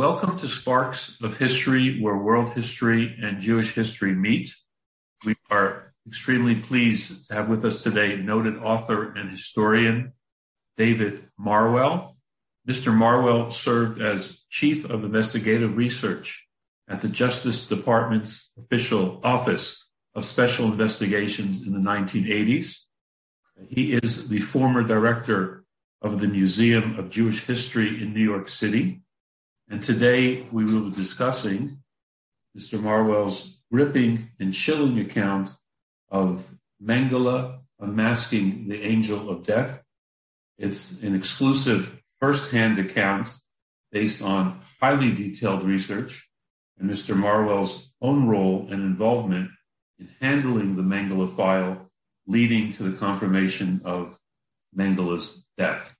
Welcome to Sparks of History, where world history and Jewish history meet. We are extremely pleased to have with us today noted author and historian David Marwell. Mr. Marwell served as Chief of Investigative Research at the Justice Department's official Office of Special Investigations in the 1980s. He is the former director of the Museum of Jewish History in New York City. And today we will be discussing Mr. Marwell's gripping and chilling account of Mengele unmasking the angel of death. It's an exclusive first-hand account based on highly detailed research and Mr. Marwell's own role and involvement in handling the Mengele file, leading to the confirmation of Mengele's death.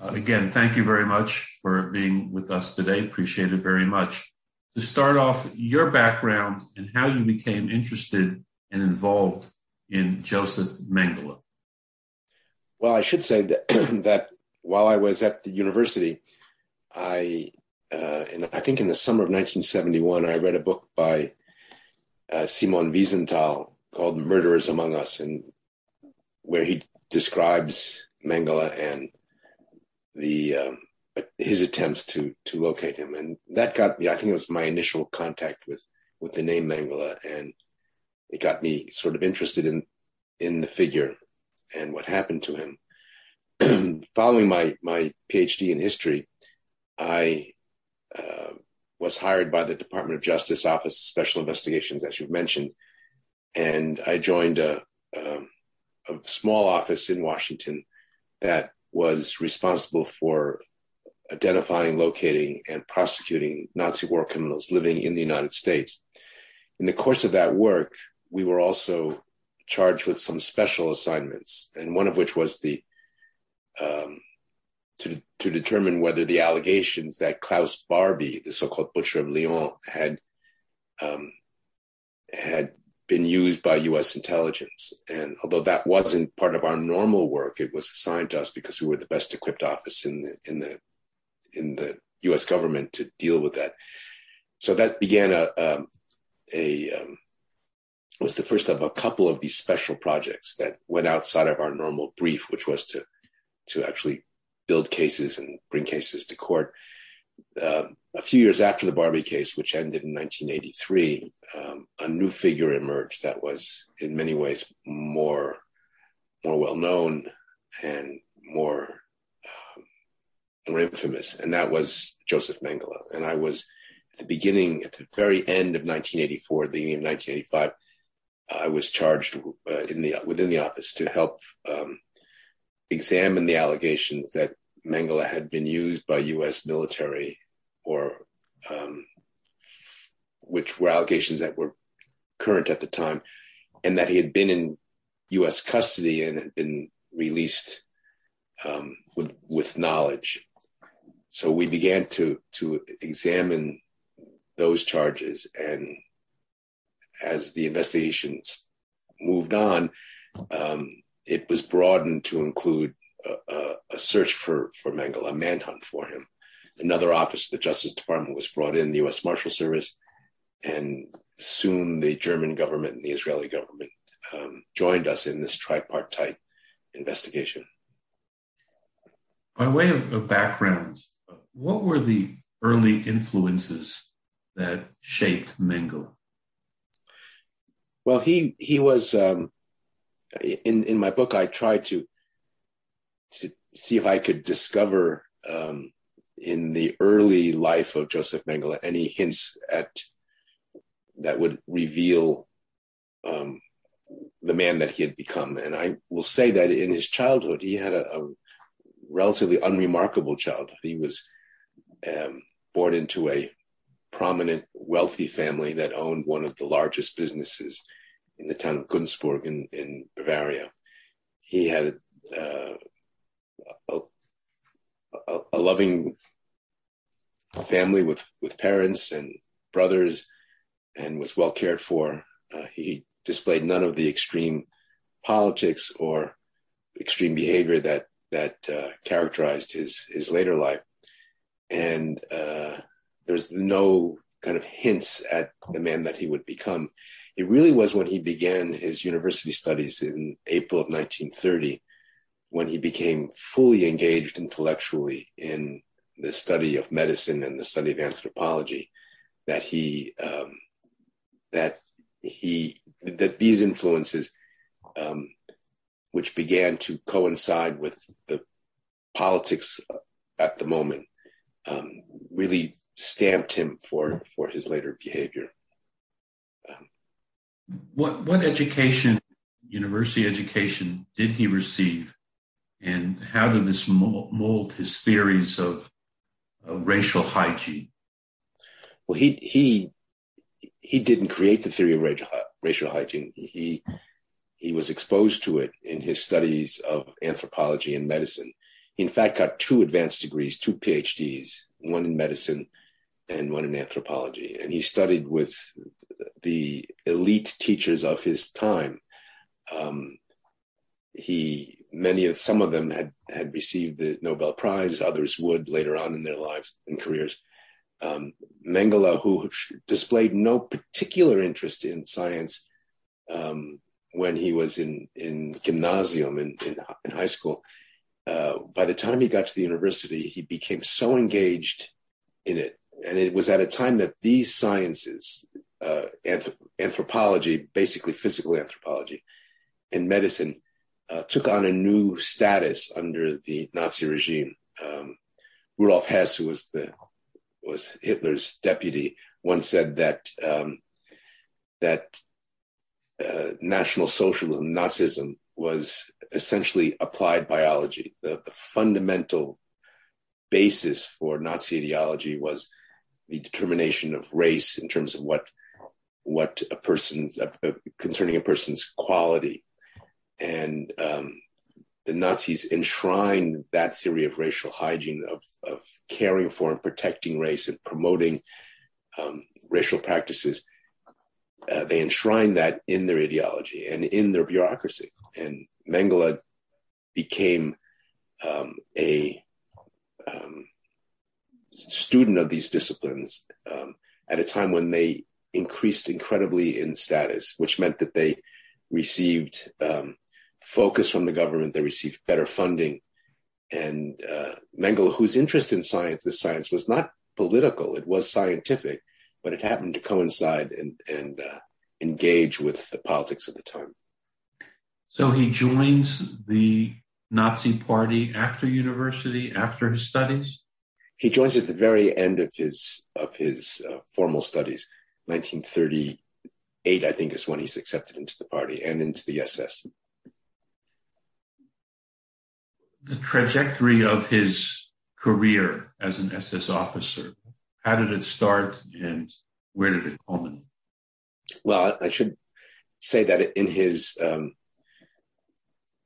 Uh, again, thank you very much for being with us today. Appreciate it very much. To start off, your background and how you became interested and involved in Josef Mengele. Well, I should say that, that while I was at the university, I, uh, in, I think in the summer of 1971, I read a book by uh, Simon Wiesenthal called Murderers Among Us, and where he describes Mengele and the um, his attempts to to locate him, and that got me. I think it was my initial contact with with the name Mengele, and it got me sort of interested in in the figure and what happened to him. Following my my PhD in history, I uh, was hired by the Department of Justice Office of Special Investigations, as you've mentioned, and I joined a, a, a small office in Washington that was responsible for identifying, locating, and prosecuting Nazi war criminals living in the United States. In the course of that work, we were also charged with some special assignments, and one of which was the um, to to determine whether the allegations that Klaus Barbie, the so-called butcher of Lyon, had um, had been used by U.S. intelligence. And although that wasn't part of our normal work, it was assigned to us because we were the best equipped office in the in the in the U.S. government to deal with that. So that began a um, a um, was the first of a couple of these special projects that went outside of our normal brief, which was to to actually build cases and bring cases to court. Uh, a few years after the Barbie case, which ended in 1983, um, a new figure emerged that was, in many ways, more more well known and more um, more infamous, and that was Josef Mengele. And I was at the beginning, at the very end of 1984, the beginning of 1985, I was charged uh, in the within the office to help um, examine the allegations that Mengele had been used by U.S. military or um, which were allegations that were current at the time, and that he had been in U.S. custody and had been released um, with with knowledge. So we began to to examine those charges, and as the investigations moved on, um, it was broadened to include a, a, search for for Mengele, a manhunt for him another office of the Justice Department was brought in, the U.S. Marshal Service, and soon the German government and the Israeli government um, joined us in this tripartite investigation. By way of, of background, what were the early influences that shaped Mengele? Well, he he was um, in in my book. I tried to to see if I could discover um, in the early life of Josef Mengele any hints at that would reveal um, the man that he had become. And I will say that in his childhood, he had a, a relatively unremarkable childhood. He was um, born into a prominent, wealthy family that owned one of the largest businesses in the town of Günzburg in, in Bavaria. He had uh, a, loving family with with parents and brothers, and was well cared for. Uh, he displayed none of the extreme politics or extreme behavior that that uh, characterized his his later life, and uh, there's no kind of hints at the man that he would become. It really was when he began his university studies in April of 1930 when he became fully engaged intellectually in the study of medicine and the study of anthropology that he um, that he that these influences um, which began to coincide with the politics at the moment um, really stamped him for for his later behavior. Um, what what education, university education, did he receive, and how did this mold his theories of racial hygiene? Well, he he he didn't create the theory of racial, racial hygiene. He he was exposed to it in his studies of anthropology and medicine. He, in fact, got two advanced degrees, two PhDs, one in medicine and one in anthropology. And he studied with the elite teachers of his time. Um, he many of some of them had had received the Nobel Prize. Others would later on in their lives and careers. Um, Mengele, who displayed no particular interest in science um, when he was in in gymnasium in in, in high school, uh, by the time he got to the university, he became so engaged in it and it was at a time that these sciences, uh, anthrop- anthropology, basically physical anthropology, and medicine, uh, took on a new status under the Nazi regime. Um, Rudolf Hess, who was the was Hitler's deputy, once said that um, that uh, National Socialism, Nazism, was essentially applied biology. The, the fundamental basis for Nazi ideology was the determination of race in terms of what what a person's uh, concerning a person's quality, and um, the Nazis enshrined that theory of racial hygiene of of caring for and protecting race and promoting um, racial practices. Uh, they enshrined that in their ideology and in their bureaucracy, and Mengele became um, a um, student of these disciplines um, at a time when they increased incredibly in status, which meant that they received um, focus from the government, they received better funding. And uh, Mengele, whose interest in science, this science, was not political, it was scientific, but it happened to coincide and, and uh, engage with the politics of the time. So he joins the Nazi Party after university, after his studies? he joins at the very end of his of his uh, formal studies. 1938, I think, is when he's accepted into the party and into the SS. The trajectory of his career as an SS officer. How did it start, and where did it culminate? Well, I should say that in his um,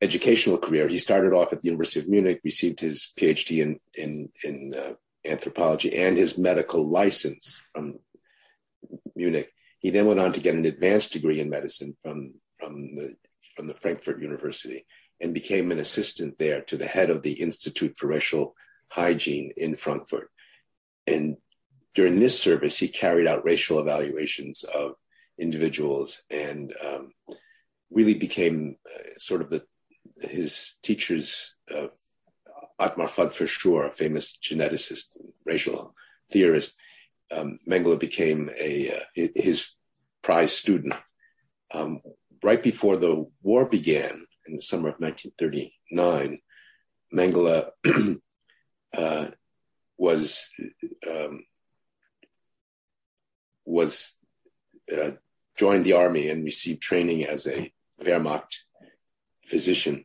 educational career, he started off at the University of Munich, received his PhD in in in uh, anthropology and his medical license from Munich. He then went on to get an advanced degree in medicine from, from, the, from the Frankfurt University and became an assistant there to the head of the Institute for Racial Hygiene in Frankfurt. And during this service, he carried out racial evaluations of individuals and um, really became uh, sort of the his teacher's uh, Otmar von Verschuer, a famous geneticist, racial theorist, um, Mengele became a uh, his prize student. Um, right before the war began in the summer of 1939, Mengele uh, was um, was uh, joined the army and received training as a Wehrmacht physician.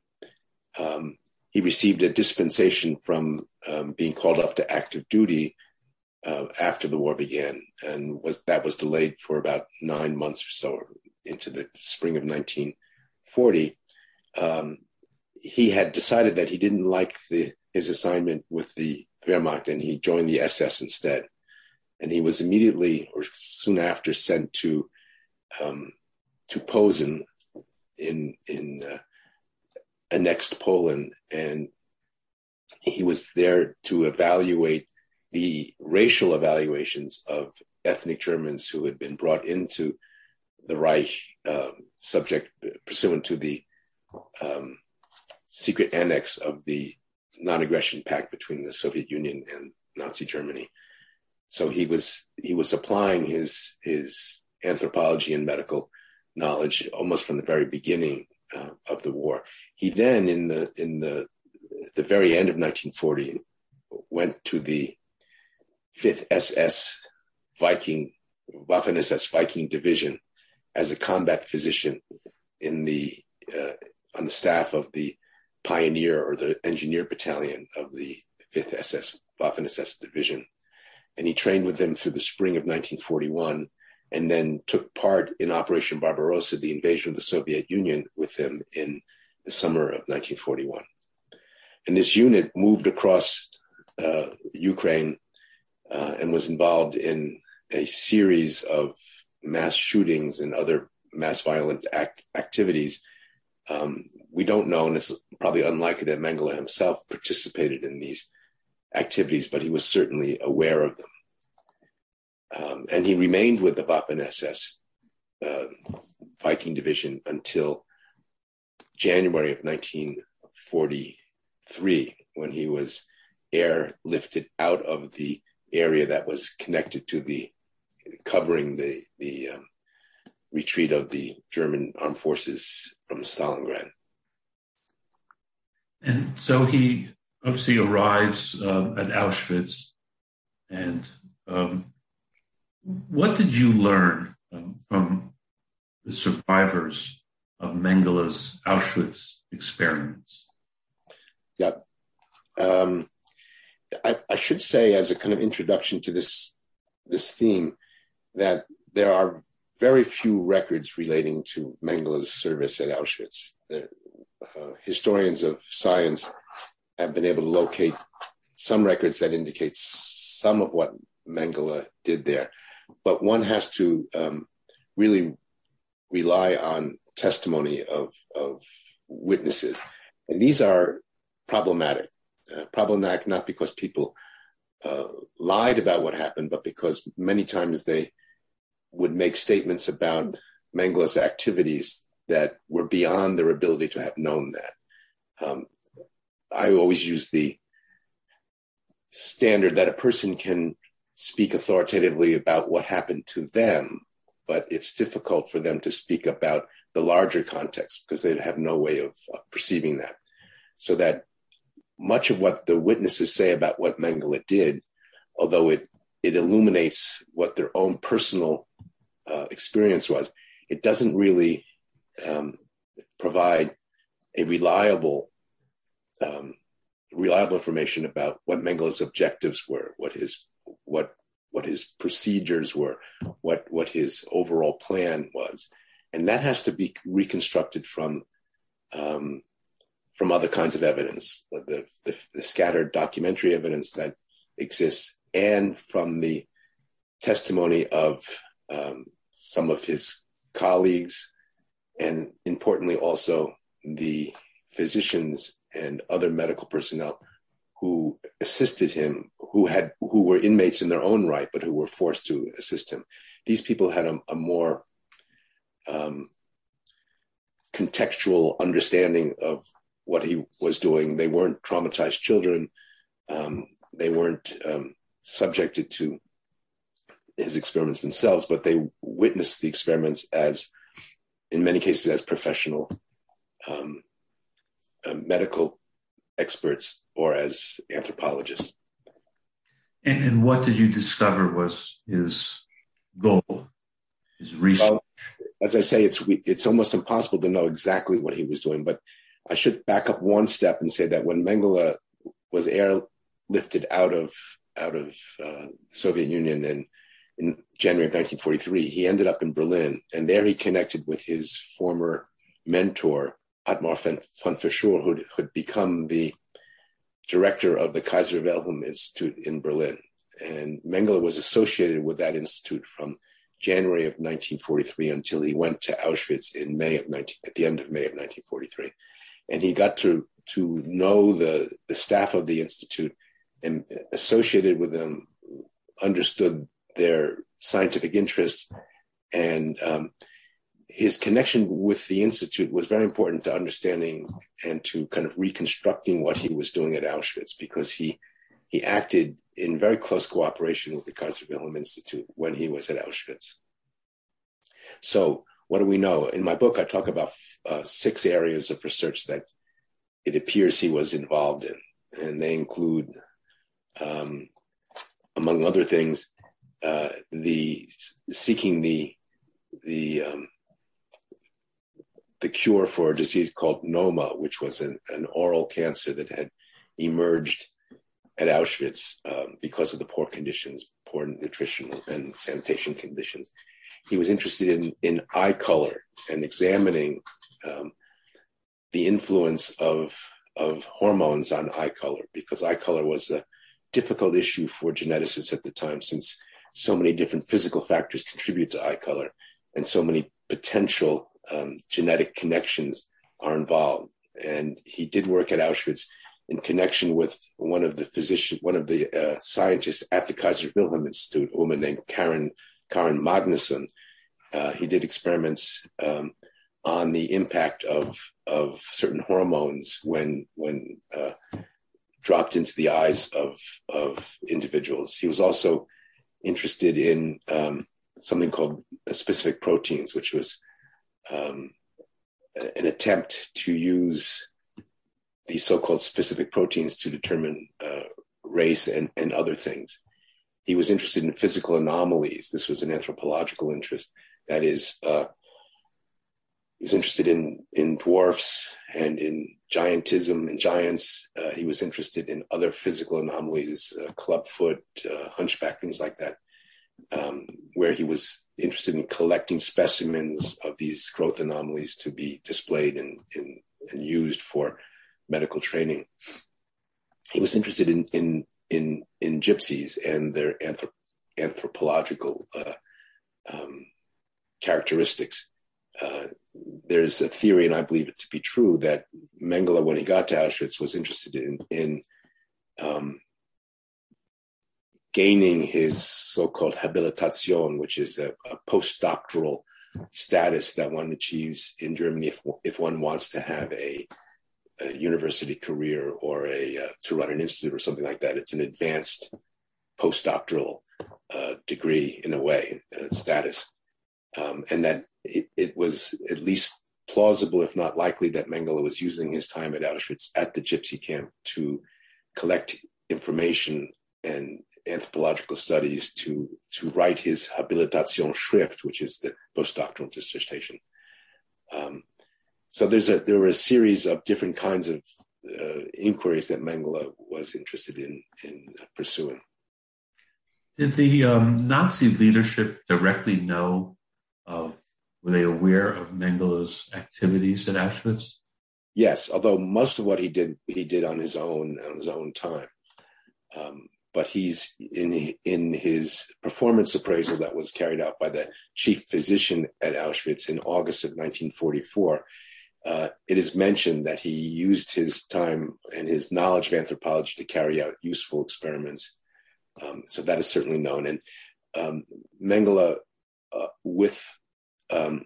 Um, he received a dispensation from um, being called up to active duty uh, after the war began, and was that was delayed for about nine months or so into the spring of 1940. Um, he had decided that he didn't like the, his assignment with the Wehrmacht, and he joined the SS instead. And he was immediately or soon after sent to um, to Posen in in uh, annexed Poland, and he was there to evaluate the racial evaluations of ethnic Germans who had been brought into the Reich, um, subject pursuant to the um, secret annex of the non-aggression pact between the Soviet Union and Nazi Germany. So he was he was applying his his anthropology and medical knowledge almost from the very beginning uh, of the war. He then, in the in the the very end of 1940, went to the Fifth SS Viking Waffen SS Viking Division as a combat physician in the uh, on the staff of the pioneer or the engineer battalion of the 5th SS Waffen SS Division. And he trained with them through the spring of 1941 and then took part in Operation Barbarossa, the invasion of the Soviet Union, with them in the summer of 1941. And this unit moved across uh, Ukraine uh, and was involved in a series of mass shootings and other mass violent act- activities. Um, we don't know, and it's probably unlikely that Mengele himself participated in these activities, but he was certainly aware of them. Um, and he remained with the Waffen SS uh, Viking Division until January of 1943, when he was airlifted out of the area that was connected to the covering the the um, retreat of the German armed forces from Stalingrad. And so he obviously arrives uh, at Auschwitz. And um, what did you learn um, from the survivors of Mengele's Auschwitz experience? Yeah. Um, I, I, should say, as a kind of introduction to this this theme, that there are very few records relating to Mengele's service at Auschwitz. The, uh, historians of science have been able to locate some records that indicate some of what Mengele did there, but one has to um, really rely on testimony of, of witnesses, and these are problematic. Uh, problematic not because people uh, lied about what happened, but because many times they would make statements about Mengele's activities that were beyond their ability to have known that. Um, I always use the standard that a person can speak authoritatively about what happened to them, but it's difficult for them to speak about the larger context because they have no way of, perceiving that. So that much of what the witnesses say about what Mengele did, although it it illuminates what their own personal uh, experience was, it doesn't really um, provide a reliable um, reliable information about what Mengele's objectives were, what his what what his procedures were, what what his overall plan was, and that has to be reconstructed from um, from other kinds of evidence, the, the, the scattered documentary evidence that exists, and from the testimony of um, some of his colleagues, and importantly, also the physicians and other medical personnel who assisted him, who had who were inmates in their own right, but who were forced to assist him. These people had a, a more um, contextual understanding of what he was doing. They weren't traumatized children. Um, they weren't um, subjected to his experiments themselves, but they witnessed the experiments as, in many cases, as professional um, uh, medical experts or as anthropologists. And, and, what did you discover was his goal, his research? Well, as I say, it's it's almost impossible to know exactly what he was doing, but I should back up one step and say that when Mengele was airlifted out of out of uh, Soviet Union and in January of 1943, he ended up in Berlin, and there he connected with his former mentor, Otmar von Verschuer, who had become the director of the Kaiser Wilhelm Institute in Berlin. And Mengele was associated with that institute from January of 1943 until he went to Auschwitz in May of 19, at the end of May of 1943. And he got to, to know the, the staff of the institute and associated with them understood their scientific interests and um, his connection with the institute was very important to understanding and to kind of reconstructing what he was doing at Auschwitz because he he acted in very close cooperation with the Kaiser Wilhelm Institute when he was at Auschwitz. So, what do we know? In my book, I talk about uh, six areas of research that it appears he was involved in, and they include, um, among other things, uh, the seeking the the um, the cure for a disease called Noma, which was an, an oral cancer that had emerged at Auschwitz um, because of the poor conditions, poor nutrition and sanitation conditions. He was interested in, in eye color and examining um, the influence of, of hormones on eye color because eye color was a difficult issue for geneticists at the time since so many different physical factors contribute to eye color and so many potential um, genetic connections are involved. And he did work at Auschwitz in connection with one of the physician, one of the uh, scientists at the Kaiser Wilhelm Institute, a woman named Karin Karin Magnussen. Uh, he did experiments um, on the impact of of certain hormones when when uh, dropped into the eyes of of individuals. He was also interested in um, something called specific proteins, which was um, an attempt to use these so-called specific proteins to determine uh, race and, and other things. He was interested in physical anomalies. This was an anthropological interest. That is, uh, he was interested in in dwarfs and in giantism and giants. Uh, he was interested in other physical anomalies, uh, clubfoot, uh, hunchback, things like that um, where he was interested in collecting specimens of these growth anomalies to be displayed and, and, and used for medical training. He was interested in in in, in gypsies and their anthrop- anthropological uh, um, characteristics. Uh, there's a theory, and I believe it to be true, that Mengele, when he got to Auschwitz, was interested in in um, gaining his so-called habilitation, which is a, a postdoctoral status that one achieves in Germany if, if one wants to have a, a university career or a uh, to run an institute or something like that. It's an advanced postdoctoral uh, degree in a way, uh, status, um, and that it, it, was at least plausible, if not likely, that Mengele was using his time at Auschwitz at the Gypsy camp to collect information and anthropological studies to to write his Habilitation Schrift, which is the postdoctoral dissertation. Um, so there's a there were a series of different kinds of uh, inquiries that Mengele was interested in in pursuing. Did the um, Nazi leadership directly know of? Were they aware of Mengele's activities at Auschwitz? Yes, although most of what he did he did on his own on his own time. Um, but he's in in his performance appraisal that was carried out by the chief physician at Auschwitz in August of 1944. Uh, it is mentioned that he used his time and his knowledge of anthropology to carry out useful experiments. Um, so that is certainly known. And um, Mengele, uh, with um,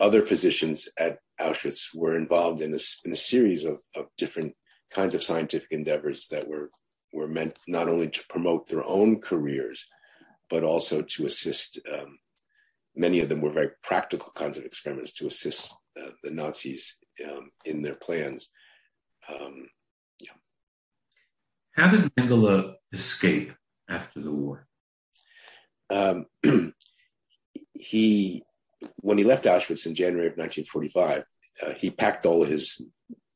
other physicians at Auschwitz, were involved in a, in a series of, of different kinds of scientific endeavors that were were meant not only to promote their own careers, but also to assist. Um, many of them were very practical kinds of experiments to assist uh, the Nazis um, in their plans. Um, yeah. How did Mengele escape after the war? Um, he, when he left Auschwitz in January of 1945, uh, he packed all his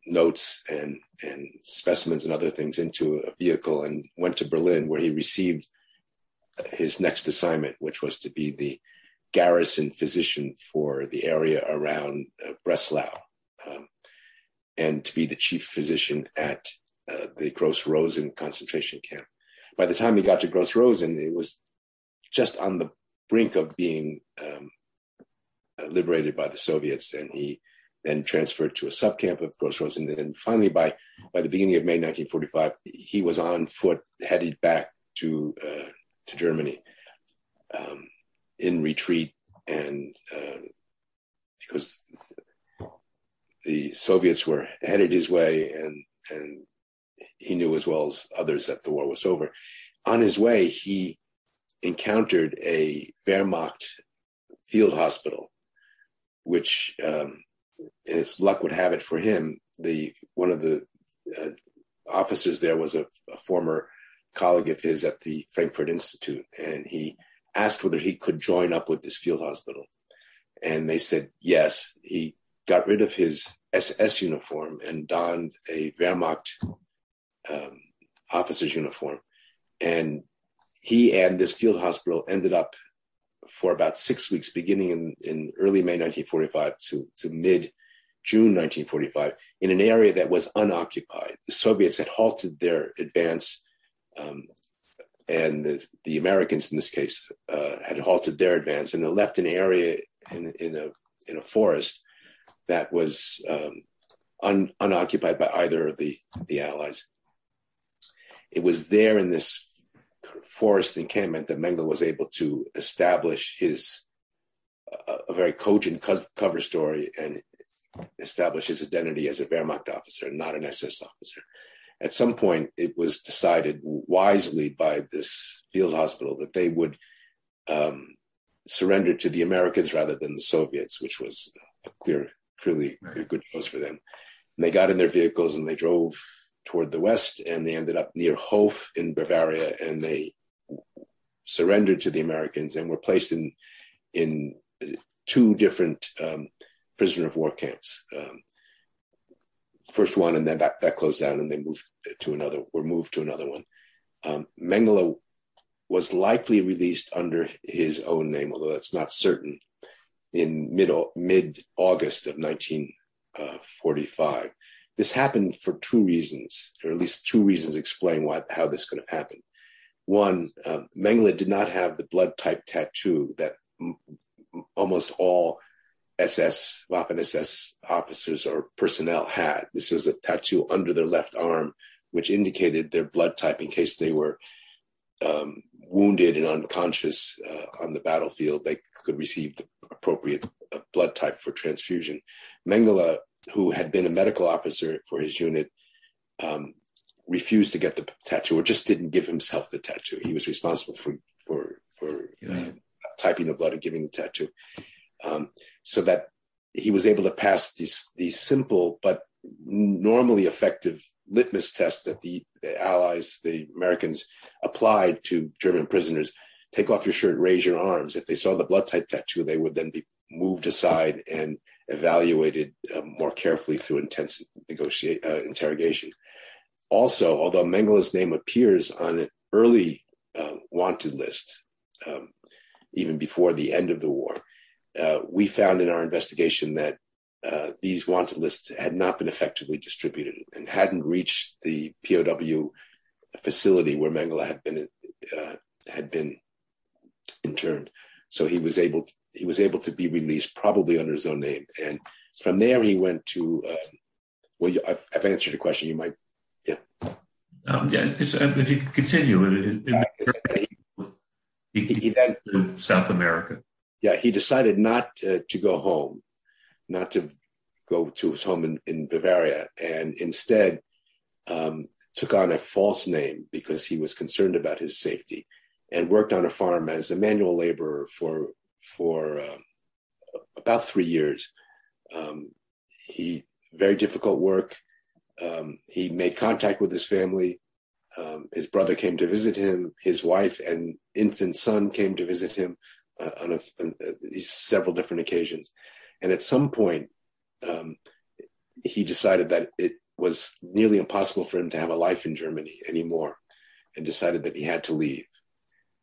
notes and and specimens and other things into a vehicle and went to Berlin, where he received his next assignment, which was to be the garrison physician for the area around uh, Breslau, um, and to be the chief physician at uh, the Gross Rosen concentration camp. By the time he got to Gross Rosen, it was just on the brink of being um, liberated by the Soviets, and he then transferred to a subcamp of Gross Rosen. And finally, by, by the beginning of May 1945, he was on foot headed back to, uh, to Germany um, in retreat and uh, because the Soviets were headed his way and, and he knew as well as others that the war was over. On his way, he encountered a Wehrmacht field hospital, which, um, as luck would have it for him, the one of the uh, officers there was a, a, former colleague of his at the Frankfurt Institute, and he asked whether he could join up with this field hospital, and they said yes. He got rid of his SS uniform and donned a Wehrmacht um, officer's uniform, and he and this field hospital ended up for about six weeks, beginning in, in early May 1945 to, to mid June 1945, in an area that was unoccupied. The Soviets had halted their advance, um, and the, the, Americans, in this case, uh, had halted their advance, and they left an area in, in a in a forest that was um, un, unoccupied by either of the the Allies. It was there in this forest encampment that Mengele was able to establish his uh, a very cogent co- cover story and establish his identity as a Wehrmacht officer, not an SS officer. At some point, it was decided wisely by this field hospital that they would um, surrender to the Americans rather than the Soviets, which was a clear, clearly a good choice for them. And they got in their vehicles and they drove toward the west, and they ended up near Hof in Bavaria, and they surrendered to the Americans and were placed in in two different um, prisoner of war camps. Um, first one, and then that, that closed down, and they moved to another. Were moved to another one. Um, Mengele was likely released under his own name, although that's not certain, in mid mid August of 1945. This happened for two reasons, or at least two reasons explain why, how this could have happened. One, um, Mengele did not have the blood type tattoo that m- almost all SS, Waffen SS officers or personnel had. This was a tattoo under their left arm, which indicated their blood type in case they were um, wounded and unconscious uh, on the battlefield. They could receive the appropriate uh, blood type for transfusion. Mengele who had been a medical officer for his unit, um, refused to get the tattoo or just didn't give himself the tattoo. He was responsible for for for uh, typing the blood and giving the tattoo, um, so that he was able to pass these these simple but normally effective litmus tests that the, the Allies, the Americans, applied to German prisoners. Take off your shirt, raise your arms. If they saw the blood type tattoo, they would then be moved aside and evaluated uh, more carefully through intense negotiate, uh, interrogation. Also, although Mengele's name appears on an early uh, wanted list, um, even before the end of the war, uh, we found in our investigation that uh, these wanted lists had not been effectively distributed and hadn't reached the POW facility where Mengele had been uh, had been interned. So he was able to, he was able to be released probably under his own name. And from there, he went to, uh, well, you, I've, I've, answered a question. You might, yeah. Um, yeah, uh, if you continue, it, it, he, he, he, then to South America. Yeah, he decided not uh, to go home, not to go to his home in, in Bavaria, and instead um, took on a false name because he was concerned about his safety, and worked on a farm as a manual laborer for for uh, about three years. Um, he very difficult work. Um, he made contact with his family. Um, his brother came to visit him. His wife and infant son came to visit him uh, on, a, on uh, several different occasions. And at some point, um, he decided that it was nearly impossible for him to have a life in Germany anymore, and decided that he had to leave.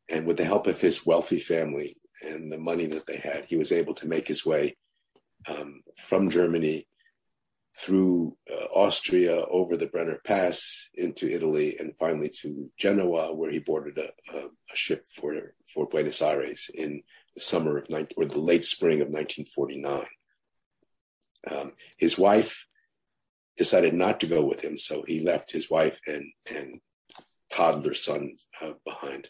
And with the help of his wealthy family, and the money that they had, he was able to make his way um, from Germany through uh, Austria over the Brenner Pass into Italy and finally to Genoa, where he boarded a, a, a ship for, for Buenos Aires in the summer of 19, or the late spring of 1949. Um, his wife decided not to go with him, so he left his wife and and toddler son uh, behind.